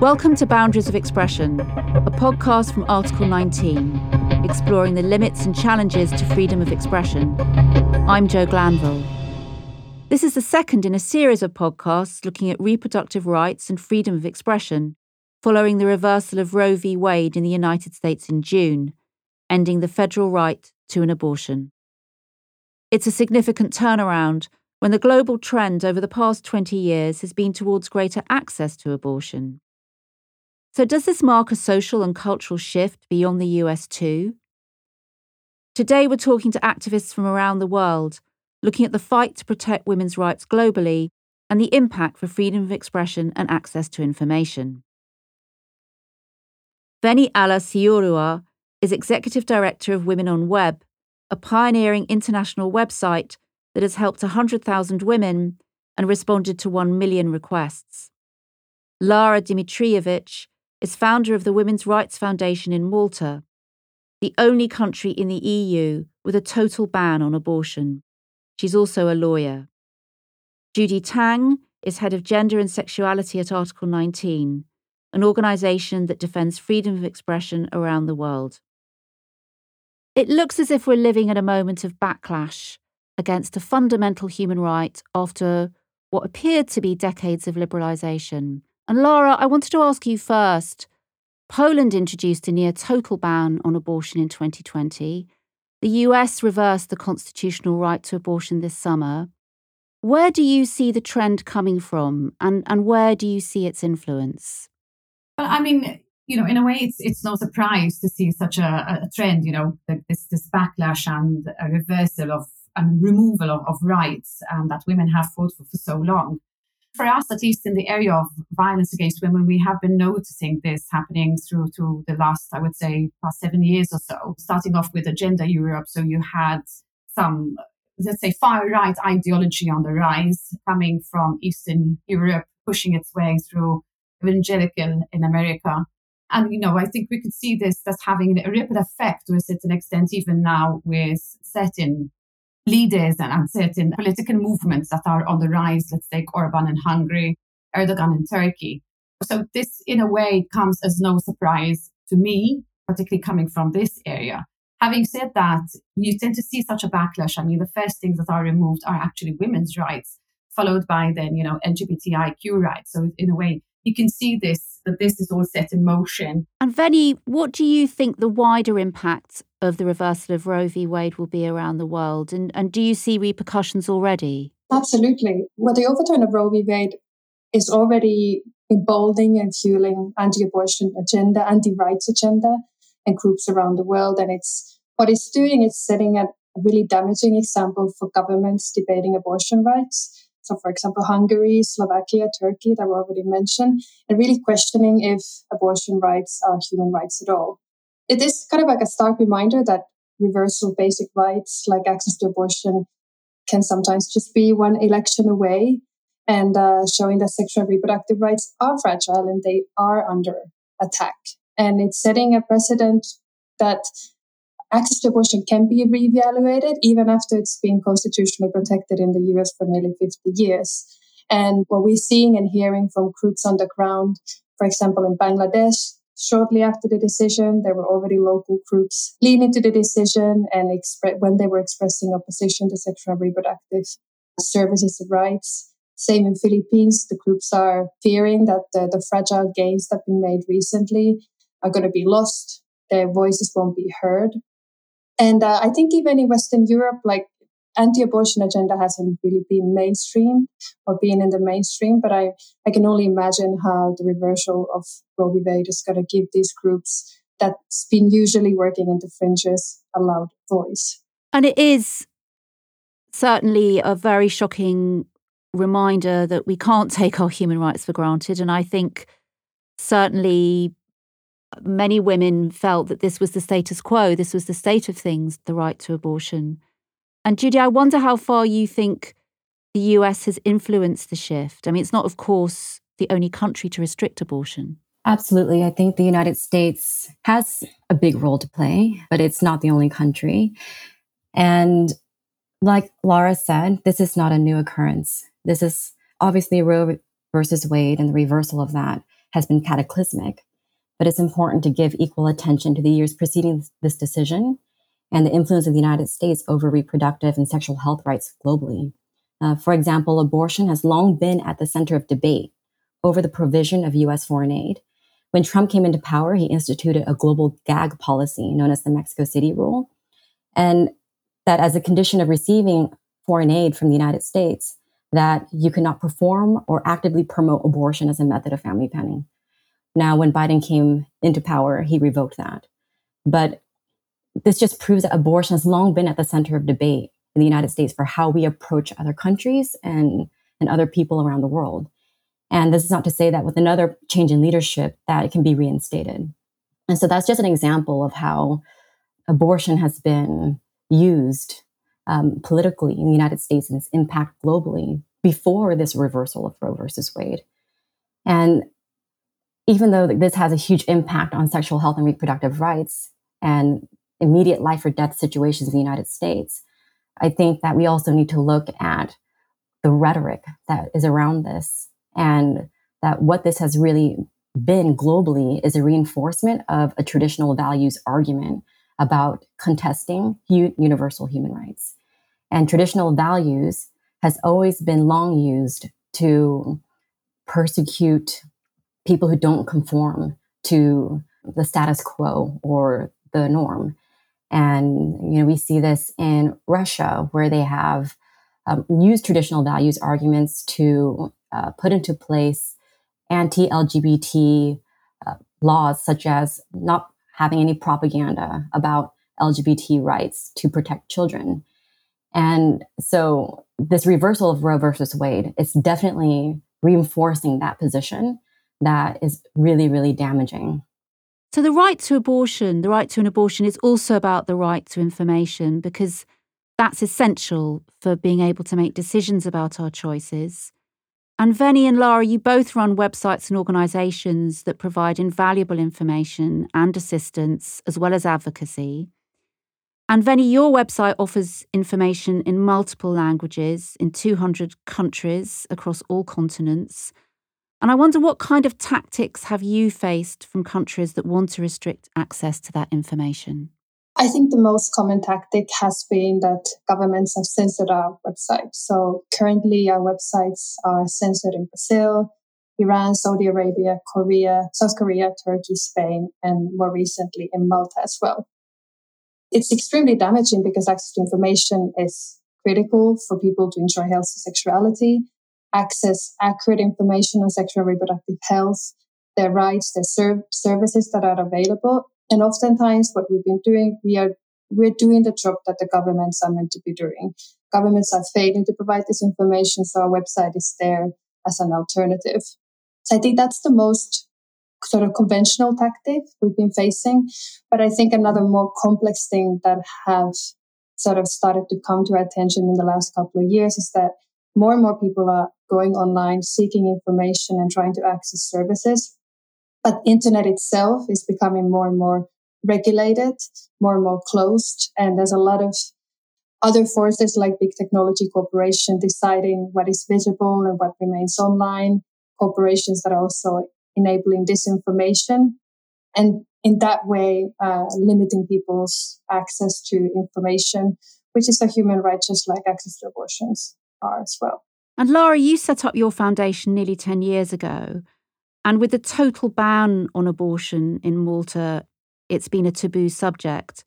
Welcome to Boundaries of Expression, a podcast from Article 19, exploring the limits and challenges to freedom of expression. I'm Jo Glanville. This is the second in a series of podcasts looking at reproductive rights and freedom of expression, following the reversal of Roe v. Wade in the United States in June, ending the federal right to an abortion. It's a significant turnaround when the global trend over the past 20 years has been towards greater access to abortion. So, does this mark a social and cultural shift beyond the US too? Today, we're talking to activists from around the world, looking at the fight to protect women's rights globally and the impact for freedom of expression and access to information. Venny Ala-Siurua is Executive Director of Women on Web, a pioneering international website that has helped 100,000 women and responded to 1 million requests. Lara Dimitrijevic is founder of the Women's Rights Foundation in Malta, the only country in the EU with a total ban on abortion. She's also a lawyer. Judy Taing is head of gender and sexuality at Article 19, an organisation that defends freedom of expression around the world. It looks as if we're living at a moment of backlash against a fundamental human right after what appeared to be decades of liberalisation. And Lara, I wanted to ask you first Poland introduced a near total ban on abortion in 2020. The US reversed the constitutional right to abortion this summer. Where do you see the trend coming from and, and where do you see its influence? Well, I mean, you know, in a way, it's it's no surprise to see such a, a trend. You know, this this backlash and a reversal of and removal of, of rights um, that women have fought for for so long for us, at least in the area of violence against women, we have been noticing this happening through to the last, I would say, past seven years or so. Starting off with Agenda Europe, so you had some, let's say, far right ideology on the rise coming from Eastern Europe, pushing its way through evangelical in America. And, you know, I think we could see this as having a ripple effect to a certain extent, even now with certain leaders and, certain political movements that are on the rise. Let's take Orban in Hungary, Erdogan in Turkey. So this, in a way, comes as no surprise to me, particularly coming from this area. Having said that, you tend to see such a backlash. I mean, the first things that are removed are actually women's rights, followed by then, you know, LGBTIQ rights. So in a way, you can see this, that this is all set in motion. And Venny, what do you think the wider impact of the reversal of Roe v. Wade will be around the world? And, and do you see repercussions already? Absolutely. Well, the overturn of Roe v. Wade is already emboldening and fueling anti-abortion agenda, anti-rights agenda, and groups around the world. And it's what it's doing is setting a really damaging example for governments debating abortion rights. So, for example, Hungary, Slovakia, Turkey, that were already mentioned, and really questioning if abortion rights are human rights at all. It is kind of like a stark reminder that reversal basic rights like access to abortion can sometimes just be one election away and uh, showing that sexual reproductive rights are fragile and they are under attack. And it's setting a precedent that access to abortion can be reevaluated even after it's been constitutionally protected in the US for nearly 50 years. And what we're seeing and hearing from groups on the ground, for example, in Bangladesh, shortly after the decision, there were already local groups leaning to the decision and expre- when they were expressing opposition to sexual reproductive services and rights. Same in Philippines, the groups are fearing that the, the fragile gains that have been made recently are going to be lost. Their voices won't be heard. And uh, I think even in Western Europe, like anti-abortion agenda hasn't really been mainstream or been in the mainstream, but I, I can only imagine how the reversal of Roe v. Wade is going to give these groups that's been usually working in the fringes a loud voice. And it is certainly a very shocking reminder that we can't take our human rights for granted. And I think certainly many women felt that this was the status quo, this was the state of things, the right to abortion. And Judy, I wonder how far you think the US has influenced the shift. I mean, it's not, of course, the only country to restrict abortion. Absolutely. I think the United States has a big role to play, but it's not the only country. And like Laura said, this is not a new occurrence. This is obviously Roe versus Wade and the reversal of that has been cataclysmic. But it's important to give equal attention to the years preceding this decision and the influence of the United States over reproductive and sexual health rights globally. Uh, for example, abortion has long been at the center of debate over the provision of U.S. foreign aid. When Trump came into power, he instituted a global gag policy known as the Mexico City Rule. And that as a condition of receiving foreign aid from the United States, that you cannot perform or actively promote abortion as a method of family planning. Now, when Biden came into power, he revoked that. But this just proves that abortion has long been at the center of debate in the United States for how we approach other countries and, and other people around the world. And this is not to say that with another change in leadership that it can be reinstated. And so that's just an example of how abortion has been used um, politically in the United States and its impact globally before this reversal of Roe versus Wade. And even though this has a huge impact on sexual health and reproductive rights and immediate life or death situations in the United States, I think that we also need to look at the rhetoric that is around this and that what this has really been globally is a reinforcement of a traditional values argument about contesting universal human rights. And traditional values has always been long used to persecute people who don't conform to the status quo or the norm. And you know, we see this in Russia, where they have um, used traditional values arguments to uh, put into place anti LGBT uh, laws, such as not having any propaganda about LGBT rights to protect children. And so, this reversal of Roe versus Wade is definitely reinforcing that position that is really, really damaging. So, the right to abortion, the right to an abortion, is also about the right to information because that's essential for being able to make decisions about our choices. And Venny and Lara, you both run websites and organisations that provide invaluable information and assistance, as well as advocacy. And Venny, your website offers information in multiple languages in 200 countries across all continents. And I wonder what kind of tactics have you faced from countries that want to restrict access to that information? I think the most common tactic has been that governments have censored our website. So currently, our websites are censored in Brazil, Iran, Saudi Arabia, Korea, South Korea, Turkey, Spain, and more recently in Malta as well. It's extremely damaging because access to information is critical for people to enjoy healthy sexuality, access accurate information on sexual and reproductive health, their rights, their serv- services that are available, and oftentimes what we've been doing, we are we're doing the job that the governments are meant to be doing. Governments are failing to provide this information, so our website is there as an alternative. So I think that's the most sort of conventional tactic we've been facing. But I think another more complex thing that have sort of started to come to our attention in the last couple of years is that more and more people are going online, seeking information and trying to access services but internet itself is becoming more and more regulated, more and more closed. And there's a lot of other forces like big technology corporation deciding what is visible and what remains online, corporations that are also enabling disinformation. And in that way, uh, limiting people's access to information, which is a human right, just like access to abortions are as well. And Lara, you set up your foundation nearly 10 years ago. And with the total ban on abortion in Malta, it's been a taboo subject.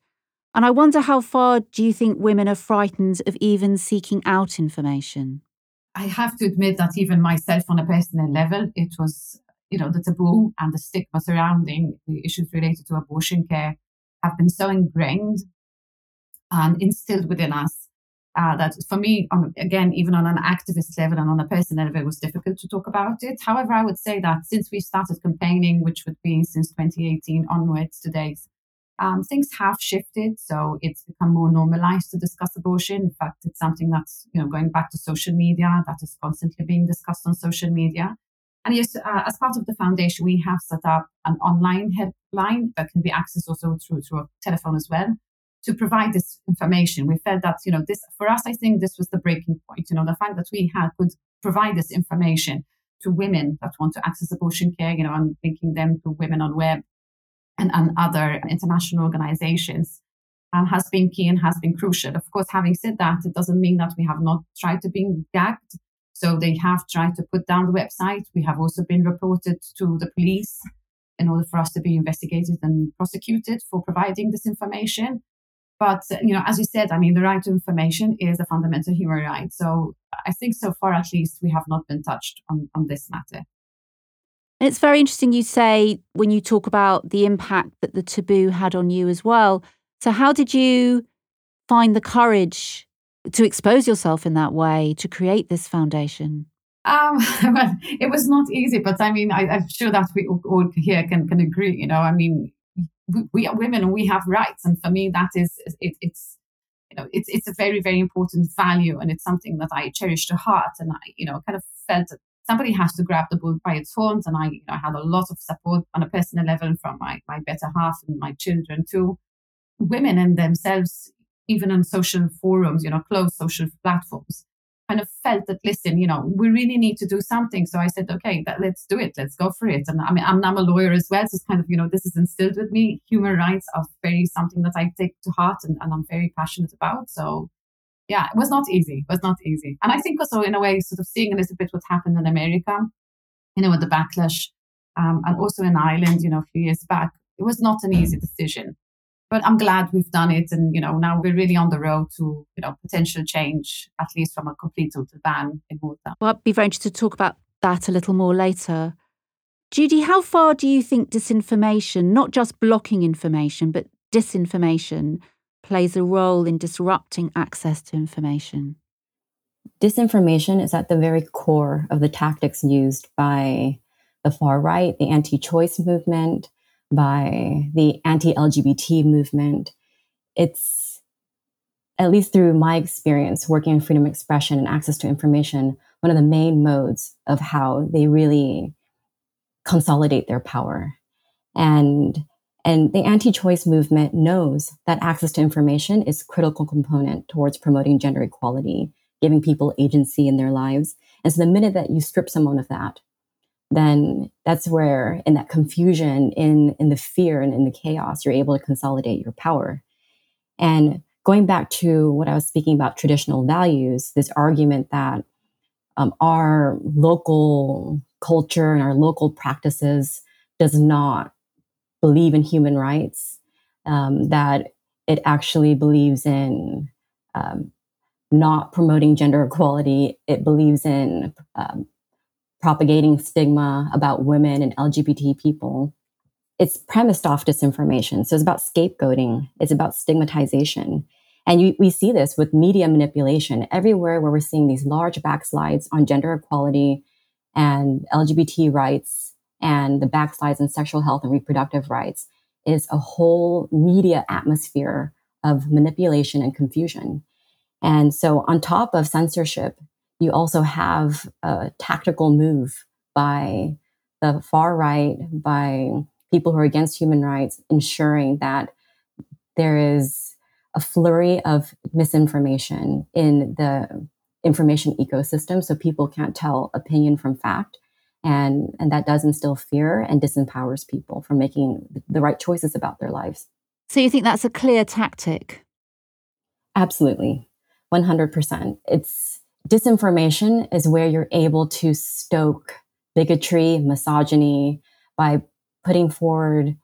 And I wonder how far do you think women are frightened of even seeking out information? I have to admit that even myself, on a personal level, it was, you know, the taboo and the stigma surrounding the issues related to abortion care have been so ingrained and instilled within us uh, that for me, on, again, even on an activist level and on a personal level, it was difficult to talk about it. However, I would say that since we started campaigning, which would be since 2018 onwards to date, um, things have shifted. So it's become more normalized to discuss abortion. In fact, it's something that's, you know, going back to social media, that is constantly being discussed on social media. And yes, uh, as part of the foundation, we have set up an online helpline that can be accessed also through, through a telephone as well to provide this information. We felt that, you know, this, for us, I think this was the breaking point, you know, the fact that we had could provide this information to women that want to access abortion care, you know, and linking them to women on web and, and other international organizations um, has been key and has been crucial. Of course, having said that, it doesn't mean that we have not tried to be gagged. So they have tried to put down the website. We have also been reported to the police in order for us to be investigated and prosecuted for providing this information. But, you know, as you said, I mean, the right to information is a fundamental human right. So I think so far, at least, we have not been touched on, on this matter. And it's very interesting you say when you talk about the impact that the taboo had on you as well. So, how did you find the courage to expose yourself in that way to create this foundation? Um, well, it was not easy, but I mean, I, am sure that we all here can, can agree. You know, I mean, we, we are women and we have rights, and for me, that is it, it's you know it's it's a very very important value, and it's something that I cherish to heart, and I you know kind of felt that somebody has to grab the bull by its horns, and I you know had a lot of support on a personal level from my my better half and my children too. Women in themselves, even on social forums, you know, closed social platforms, kind of felt that listen you know we really need to do something. So i said okay that, let's do it. Let's go for it. And i mean I'm, I'm a lawyer as well so it's kind of you know this is instilled with me human rights are very something that i take to heart and, and i'm very passionate about. So yeah it was not easy. It was not easy. And i think also in a way sort of seeing a little bit what happened in america you know with the backlash um, and also in ireland you know a few years back it was not an easy decision but I'm glad we've done it. And, you know, now we're really on the road to, you know, potential change, at least from a complete total ban in Malta. Well, I'd be very interested to talk about that a little more later. Judy, how far do you think disinformation, not just blocking information, but disinformation, plays a role in disrupting access to information? Disinformation is at the very core of the tactics used by the far right, the anti choice movement, by the anti LGBT movement. It's, at least through my experience working in freedom of expression and access to information, one of the main modes of how they really consolidate their power. And and the anti-choice movement knows that access to information is a critical component towards promoting gender equality, giving people agency in their lives. And so the minute that you strip someone of that, then that's where in that confusion in in the fear and in the chaos you're able to consolidate your power. And going back to what i was speaking about traditional values this argument that um, our local culture and our local practices does not believe in human rights um, that it actually believes in um, not promoting gender equality. It believes in um, propagating stigma about women and LGBT people. It's premised off disinformation. So it's about scapegoating, it's about stigmatization. And you, we see this with media manipulation everywhere where we're seeing these large backslides on gender equality and LGBT rights and the backslides in sexual health and reproductive rights is a whole media atmosphere of manipulation and confusion. And so, on top of censorship you also have a tactical move by the far right, by people who are against human rights, ensuring that there is a flurry of misinformation in the information ecosystem so people can't tell opinion from fact. And and that does instill fear and disempowers people from making the right choices about their lives. So you think that's a clear tactic? Absolutely. 100% it's disinformation is where you're able to stoke bigotry, misogyny by putting forward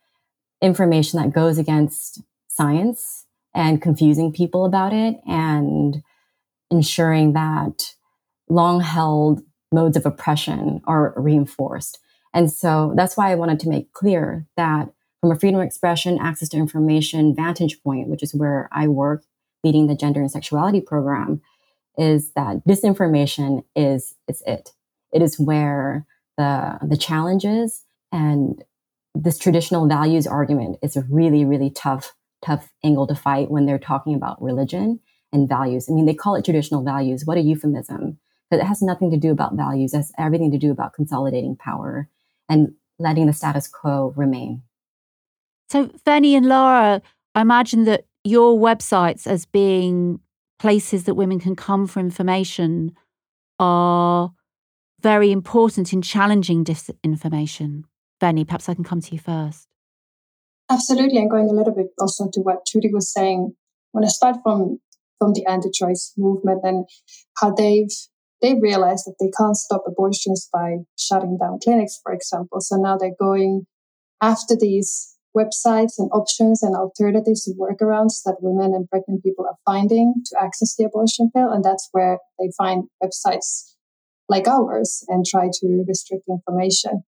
information that goes against science and confusing people about it and ensuring that long held modes of oppression are reinforced. And so that's why I wanted to make clear that from a freedom of expression, access to information vantage point, which is where I work leading the gender and sexuality program, is that disinformation is is it. It is where the the challenges and this traditional values argument is a really really tough tough angle to fight when they're talking about religion and values. I mean, they call it traditional values. What a euphemism! But it has nothing to do about values. It has everything to do about consolidating power and letting the status quo remain. So, Venny and Lara, I imagine that your websites as being places that women can come for information are very important in challenging disinformation. Venny, perhaps I can come to you first. Absolutely, and going a little bit also to what Judy was saying. When I start from from the anti-choice movement and how they've they realized that they can't stop abortions by shutting down clinics, for example. So now they're going after these websites and options and alternatives and workarounds that women and pregnant people are finding to access the abortion pill. And that's where they find websites like ours and try to restrict information.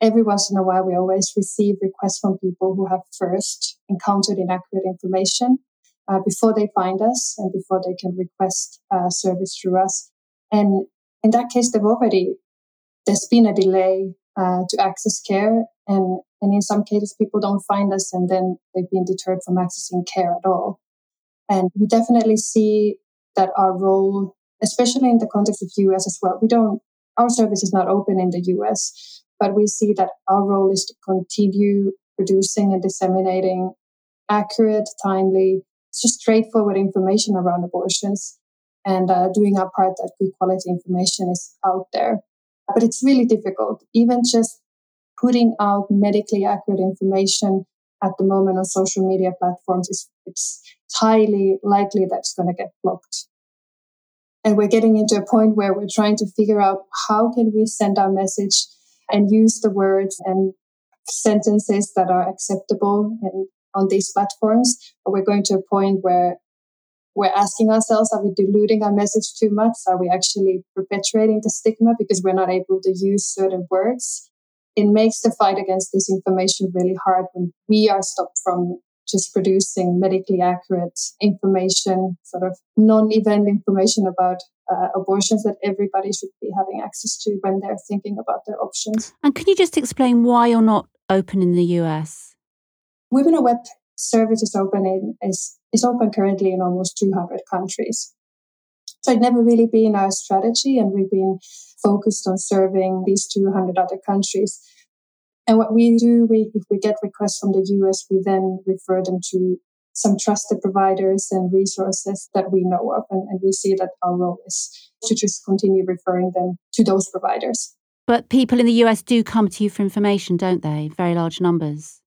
Every once in a while, we always receive requests from people who have first encountered inaccurate information uh, before they find us and before they can request uh, service through us. And in that case, they've already, there's been a delay uh, to access care. And, and in some cases, people don't find us and then they've been deterred from accessing care at all. And we definitely see that our role, especially in the context of US as well, we don't, our service is not open in the US, but we see that our role is to continue producing and disseminating accurate, timely, just straightforward information around abortions and uh, doing our part that good quality information is out there. But it's really difficult, even just putting out medically accurate information at the moment on social media platforms is it's highly likely that it's going to get blocked. And we're getting into a point where we're trying to figure out how can we send our message and use the words and sentences that are acceptable and on these platforms. But we're going to a point where we're asking ourselves, are we diluting our message too much? Are we actually perpetuating the stigma because we're not able to use certain words? It makes the fight against disinformation really hard when we are stopped from just producing medically accurate information, sort of non-event information about uh, abortions that everybody should be having access to when they're thinking about their options. And can you just explain why you're not open in the US? Women on Web service is open in is is open currently in almost 200 countries. So it never really been our strategy, and we've been focused on serving these 200 other countries. And what we do, we, if we get requests from the US, we then refer them to some trusted providers and resources that we know of. And, and we see that our role is to just continue referring them to those providers. But people in the US do come to you for information, don't they? Very large numbers.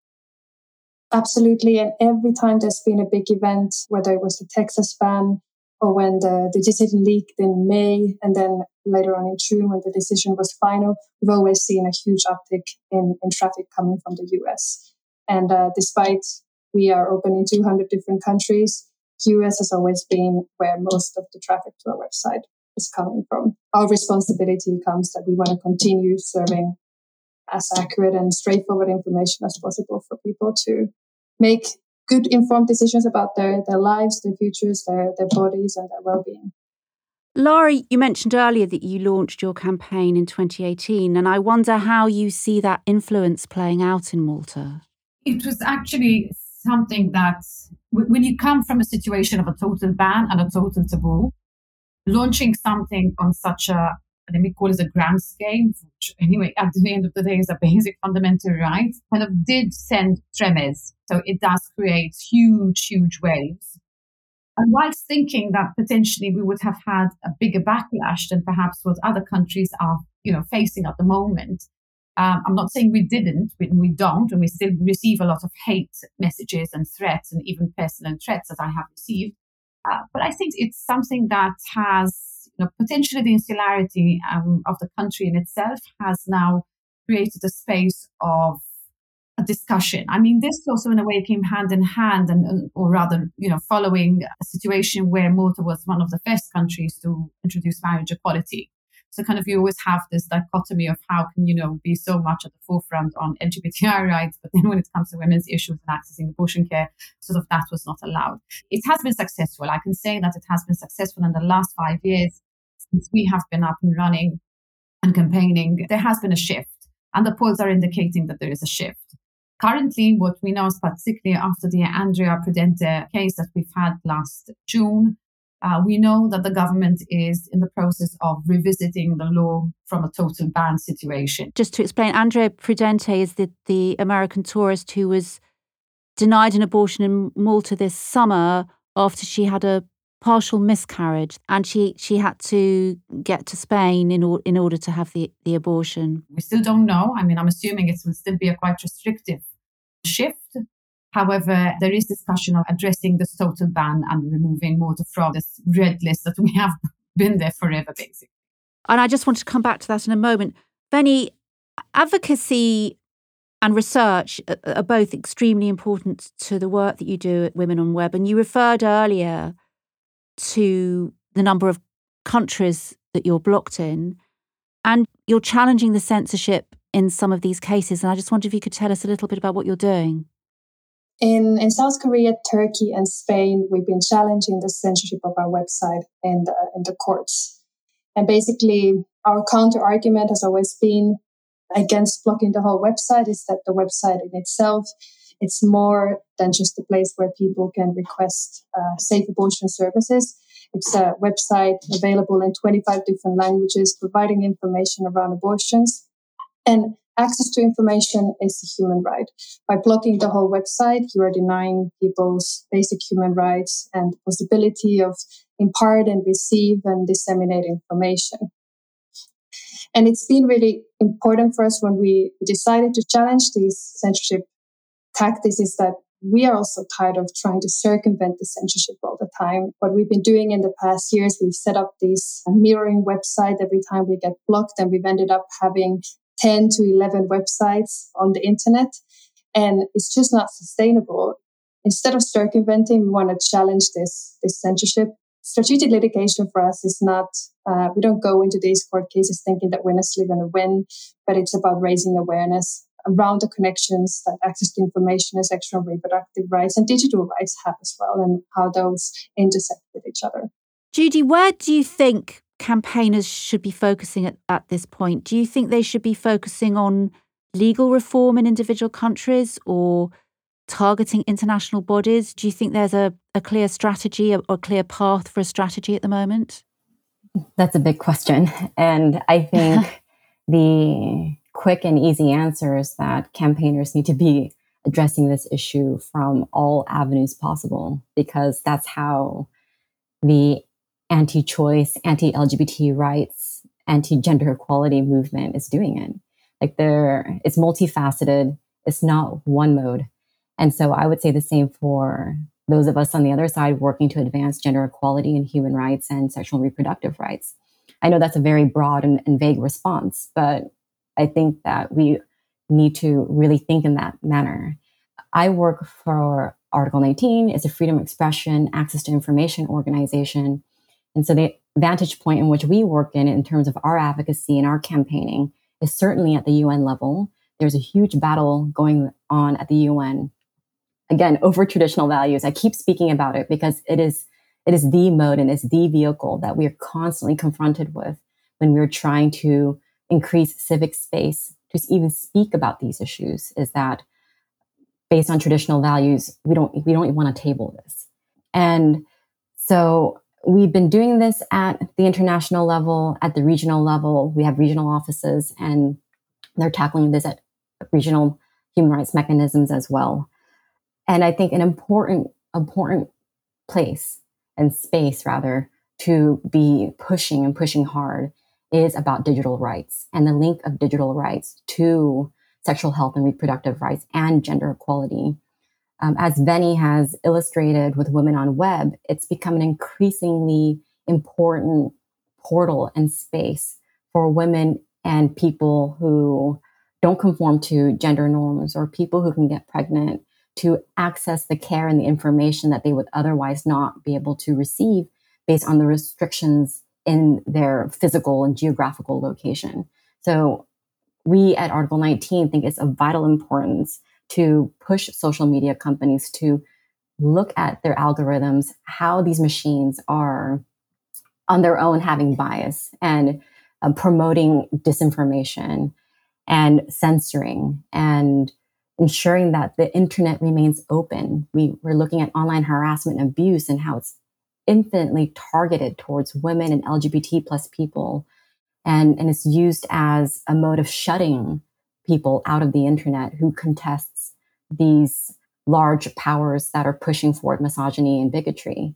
Absolutely. And every time there's been a big event, whether it was the Texas ban or when the, the decision leaked in May and then later on in June when the decision was final, we've always seen a huge uptick in, in traffic coming from the US. And uh, despite we are open in 200 different countries, US has always been where most of the traffic to our website is coming from. Our responsibility comes that we want to continue serving as accurate and straightforward information as possible for people to make good informed decisions about their, their lives, their futures, their, their bodies, and their well being. Lara, you mentioned earlier that you launched your campaign in 2018, and I wonder how you see that influence playing out in Malta. It was actually something that, when you come from a situation of a total ban and a total taboo, launching something on such a let me call it a grand scale, which anyway, at the end of the day is a basic fundamental right, kind of did send tremors. So it does create huge, huge waves. And whilst thinking that potentially we would have had a bigger backlash than perhaps what other countries are, you know, facing at the moment, um, I'm not saying we didn't, we, we don't, and we still receive a lot of hate messages and threats and even personal threats that I have received. Uh, but I think it's something that has know, potentially the insularity um, of the country in itself has now created a space of a discussion. I mean, this also in a way came hand in hand, and or rather, you know, following a situation where Malta was one of the first countries to introduce marriage equality. So kind of you always have this dichotomy of how can you know be so much at the forefront on LGBTI rights, but then when it comes to women's issues and accessing abortion care, sort of that was not allowed. It has been successful. I can say that it has been successful in the last five years since we have been up and running and campaigning, there has been a shift. And the polls are indicating that there is a shift. Currently, what we know is particularly after the Andrea Prudente case that we've had last June, uh, we know that the government is in the process of revisiting the law from a total ban situation. Just to explain, Andrea Prudente is the, the American tourist who was denied an abortion in Malta this summer after she had a partial miscarriage and she she had to get to Spain in, or, in order to have the, the abortion. We still don't know. I mean, I'm assuming it will still be a quite restrictive shift. However, there is discussion of addressing this total ban and removing Malta from this red list that we have been there forever, basically. And I just want to come back to that in a moment. Venny, advocacy and research are both extremely important to the work that you do at Women on Web. And you referred earlier to the number of countries that you're blocked in, and you're challenging the censorship in some of these cases. And I just wonder if you could tell us a little bit about what you're doing. In, in South Korea, Turkey, and Spain, we've been challenging the censorship of our website in the, in the courts. And basically, our counter argument has always been against blocking the whole website is that the website in itself it's more than just a place where people can request uh, safe abortion services. It's a website available in 25 different languages, providing information around abortions. And access to information is a human right. By blocking the whole website, you are denying people's basic human rights and possibility of impart and receive and disseminate information. And it's been really important for us when we decided to challenge these censorship tactics is that we are also tired of trying to circumvent the censorship all the time. What we've been doing in the past years, we've set up this mirroring website every time we get blocked, and we've ended up having 10 to 11 websites on the internet. And it's just not sustainable. Instead of circumventing, we want to challenge this, this censorship strategic litigation for us is not, uh, we don't go into these court cases thinking that we're necessarily going to win, but it's about raising awareness around the connections that access to information and sexual and reproductive rights and digital rights have as well, and how those intersect with each other. Judy, where do you think campaigners should be focusing at, at this point? Do you think they should be focusing on legal reform in individual countries or targeting international bodies? Do you think there's a, a clear strategy or a clear path for a strategy at the moment? That's a big question. And I think the quick and easy answers that campaigners need to be addressing this issue from all avenues possible because that's how the anti choice, anti LGBT rights, anti gender equality movement is doing it. Like there, it's multifaceted. It's not one mode. And so I would say the same for those of us on the other side working to advance gender equality and human rights and sexual reproductive rights. I know that's a very broad and, and vague response, but I think that we need to really think in that manner. I work for Article 19. It's a freedom of expression, access to information organization. And so the vantage point in which we work in, in terms of our advocacy and our campaigning, is certainly at the UN level. There's a huge battle going on at the UN again over traditional values i keep speaking about it because it is it is the mode and it's the vehicle that we are constantly confronted with when we're trying to increase civic space to even speak about these issues is that based on traditional values we don't we don't want to table this. And so we've been doing this at the international level at the regional level. We have regional offices and they're tackling this at regional human rights mechanisms as well. And I think an important, important place and space rather to be pushing and pushing hard is about digital rights and the link of digital rights to sexual health and reproductive rights and gender equality. Um, as Venny has illustrated with Women on Web, it's become an increasingly important portal and space for women and people who don't conform to gender norms or people who can get pregnant to access the care and the information that they would otherwise not be able to receive based on the restrictions in their physical and geographical location. So we at Article 19 think it's of vital importance to push social media companies to look at their algorithms, how these machines are on their own having bias and uh, promoting disinformation and censoring and ensuring that the internet remains open. We, we're looking at online harassment and abuse and how it's infinitely targeted towards women and LGBT plus people. And, and it's used as a mode of shutting people out of the internet who contests these large powers that are pushing forward misogyny and bigotry.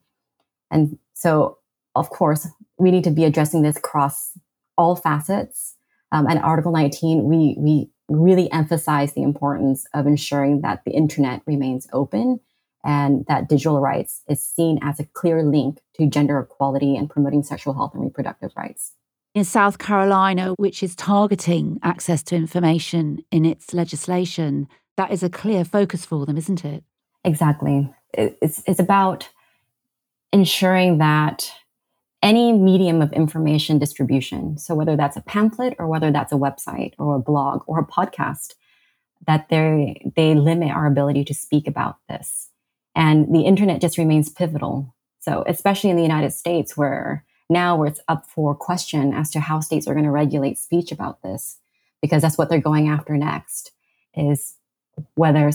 And So, of course, we need to be addressing this across all facets. Um, and Article 19, we, we really emphasize the importance of ensuring that the internet remains open and that digital rights is seen as a clear link to gender equality and promoting sexual health and reproductive rights. In South Carolina, which is targeting access to information in its legislation, that is a clear focus for them, isn't it? Exactly. It's, it's about ensuring that any medium of information distribution, so whether that's a pamphlet or whether that's a website or a blog or a podcast, that they they limit our ability to speak about this. And the internet just remains pivotal. So especially in the United States where now where it's up for question as to how states are going to regulate speech about this, because that's what they're going after next is whether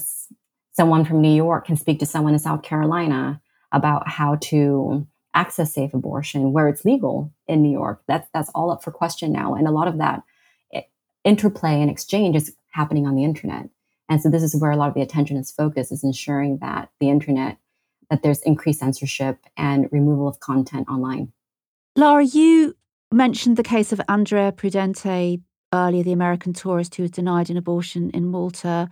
someone from New York can speak to someone in South Carolina about how to access safe abortion where it's legal in New York. That's that's all up for question now, and a lot of that eh, interplay and exchange is happening on the internet. And so this is where a lot of the attention is focused is ensuring that the internet that there's increased censorship and removal of content online. Lara, you mentioned the case of Andrea Prudente earlier, the American tourist who was denied an abortion in Malta,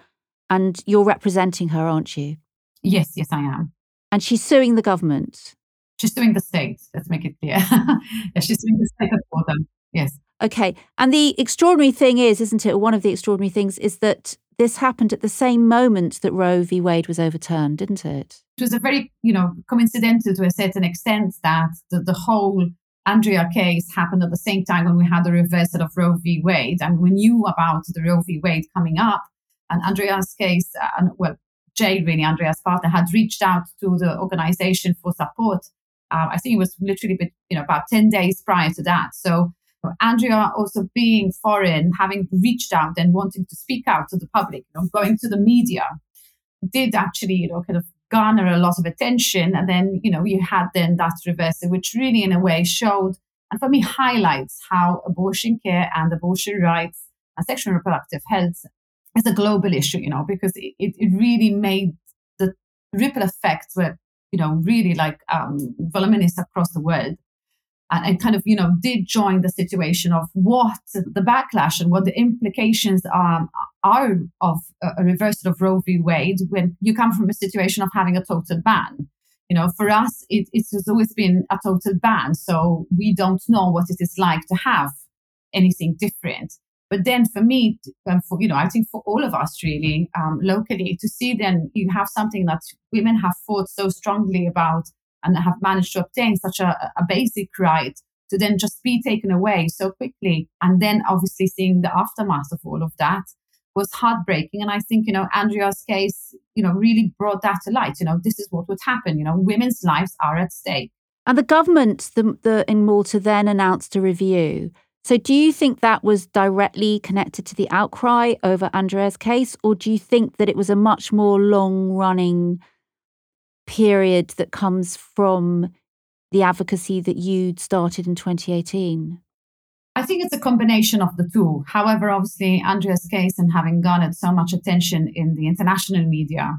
and you're representing her, aren't you? Yes, yes, I am. And she's suing the government. She's suing the state. Let's make it clear. yeah, she's suing the state for them. Yes. Okay. And the extraordinary thing is, isn't it? One of the extraordinary things is that this happened at the same moment that Roe v. Wade was overturned, didn't it? It was a very, you know, coincidental to a certain extent that the, the whole Andrea case happened at the same time when we had the reversal of Roe v. Wade. And we knew about the Roe v. Wade coming up. And Andrea's case, uh, and well, Jay, really, Andrea's partner, had reached out to the organization for support. Uh, I think it was literally, you know, about 10 days prior to that. So Andrea also being foreign, having reached out and wanting to speak out to the public, you know, going to the media, did actually, you know, kind of garner a lot of attention. And then, you know, you had then that reversal, which really in a way showed and for me highlights how abortion care and abortion rights and sexual and reproductive health is a global issue, you know, because it, it really made the ripple effects were, you know, really like um, voluminous across the world and, and, kind of you know did join the situation of what the backlash and what the implications um, are of a reversal of Roe v. Wade when you come from a situation of having a total ban. You know, for us, it, it has always been a total ban, so we don't know what it is like to have anything different. But then for me, and for, you know, I think for all of us really um, locally to see then you have something that women have fought so strongly about and have managed to obtain such a, a basic right to then just be taken away so quickly. And then obviously seeing the aftermath of all of that was heartbreaking. And I think, you know, Andrea's case, you know, really brought that to light. You know, this is what would happen. You know, women's lives are at stake. And the government the, the, in Malta then announced a review. So do you think that was directly connected to the outcry over Andrea's case, or do you think that it was a much more long running period that comes from the advocacy that you started in 2018? I think it's a combination of the two. However, obviously, Andrea's case and having garnered so much attention in the international media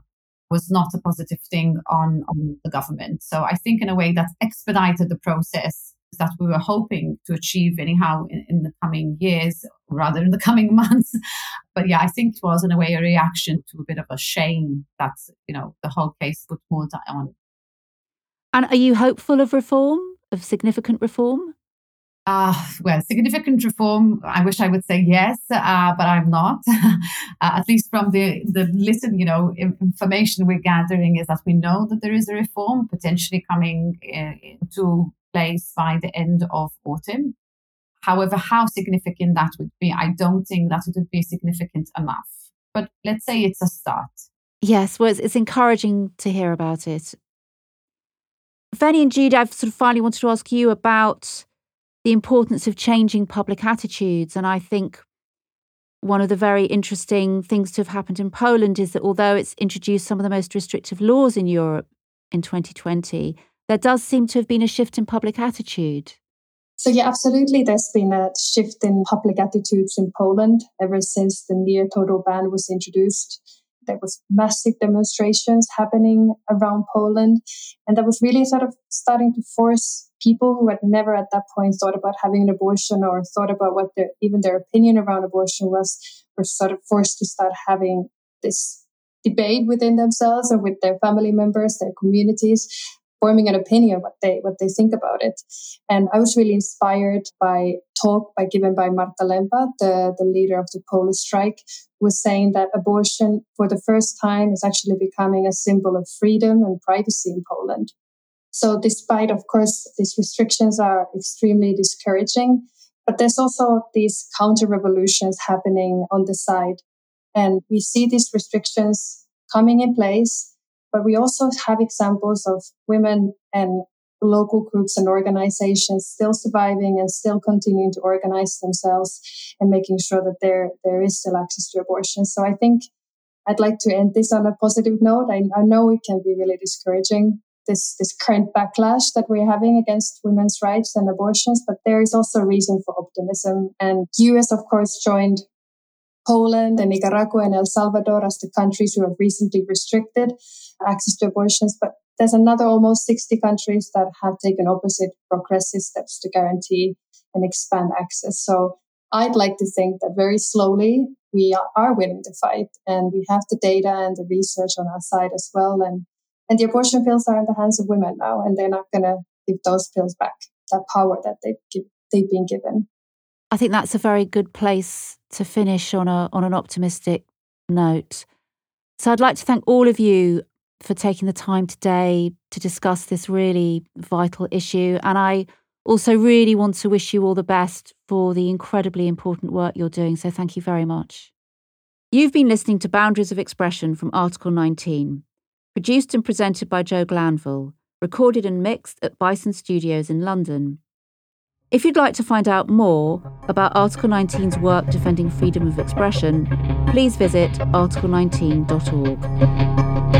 was not a positive thing on, on the government. So I think, in a way, that expedited the process that we were hoping to achieve anyhow in, in the coming years, rather in the coming months. But yeah, I think it was in a way a reaction to a bit of a shame that, you know, the whole case put more on. And are you hopeful of reform, of significant reform? Uh, well, significant reform, I wish I would say yes, uh, but I'm not. uh, at least from the, the listen, you know, information we're gathering is that we know that there is a reform potentially coming uh, into place by the end of autumn. However, how significant that would be, I don't think that it would be significant enough. But let's say it's a start. Yes, well, it's, it's encouraging to hear about it. Venny and Jude, I've sort of finally wanted to ask you about the importance of changing public attitudes. And I think one of the very interesting things to have happened in Poland is that although it's introduced some of the most restrictive laws in Europe in 2020, there does seem to have been a shift in public attitude. So, yeah, absolutely. There's been a shift in public attitudes in Poland ever since the near total ban was introduced. There was massive demonstrations happening around Poland, and that was really sort of starting to force people who had never at that point thought about having an abortion or thought about what their even their opinion around abortion was were sort of forced to start having this debate within themselves or with their family members, their communities, forming an opinion what they what they think about it. And I was really inspired by talk by given by Marta Lempart, the, the leader of the Polish strike, who was saying that abortion for the first time is actually becoming a symbol of freedom and privacy in Poland. So despite of course these restrictions are extremely discouraging, but there's also these counter revolutions happening on the side. And we see these restrictions coming in place but we also have examples of women and local groups and organizations still surviving and still continuing to organize themselves and making sure that there there is still access to abortion. So I think I'd like to end this on a positive note. I, I know it can be really discouraging this this current backlash that we're having against women's rights and abortions, but there is also reason for optimism. And US, of course, joined Poland and Nicaragua and El Salvador as the countries who have recently restricted access to abortions. But there's another almost 60 countries that have taken opposite progressive steps to guarantee and expand access. So I'd like to think that very slowly we are winning the fight and we have the data and the research on our side as well. And, and the abortion pills are in the hands of women now, and they're not going to give those pills back, that power that they've, give, they've been given. I think that's a very good place to finish on a on an optimistic note. So I'd like to thank all of you for taking the time today to discuss this really vital issue and I also really want to wish you all the best for the incredibly important work you're doing. So thank you very much. You've been listening to Boundaries of Expression from Article 19, produced and presented by Jo Glanville, recorded and mixed at Bison Studios in London. If you'd like to find out more about Article 19's work defending freedom of expression, please visit article19.org.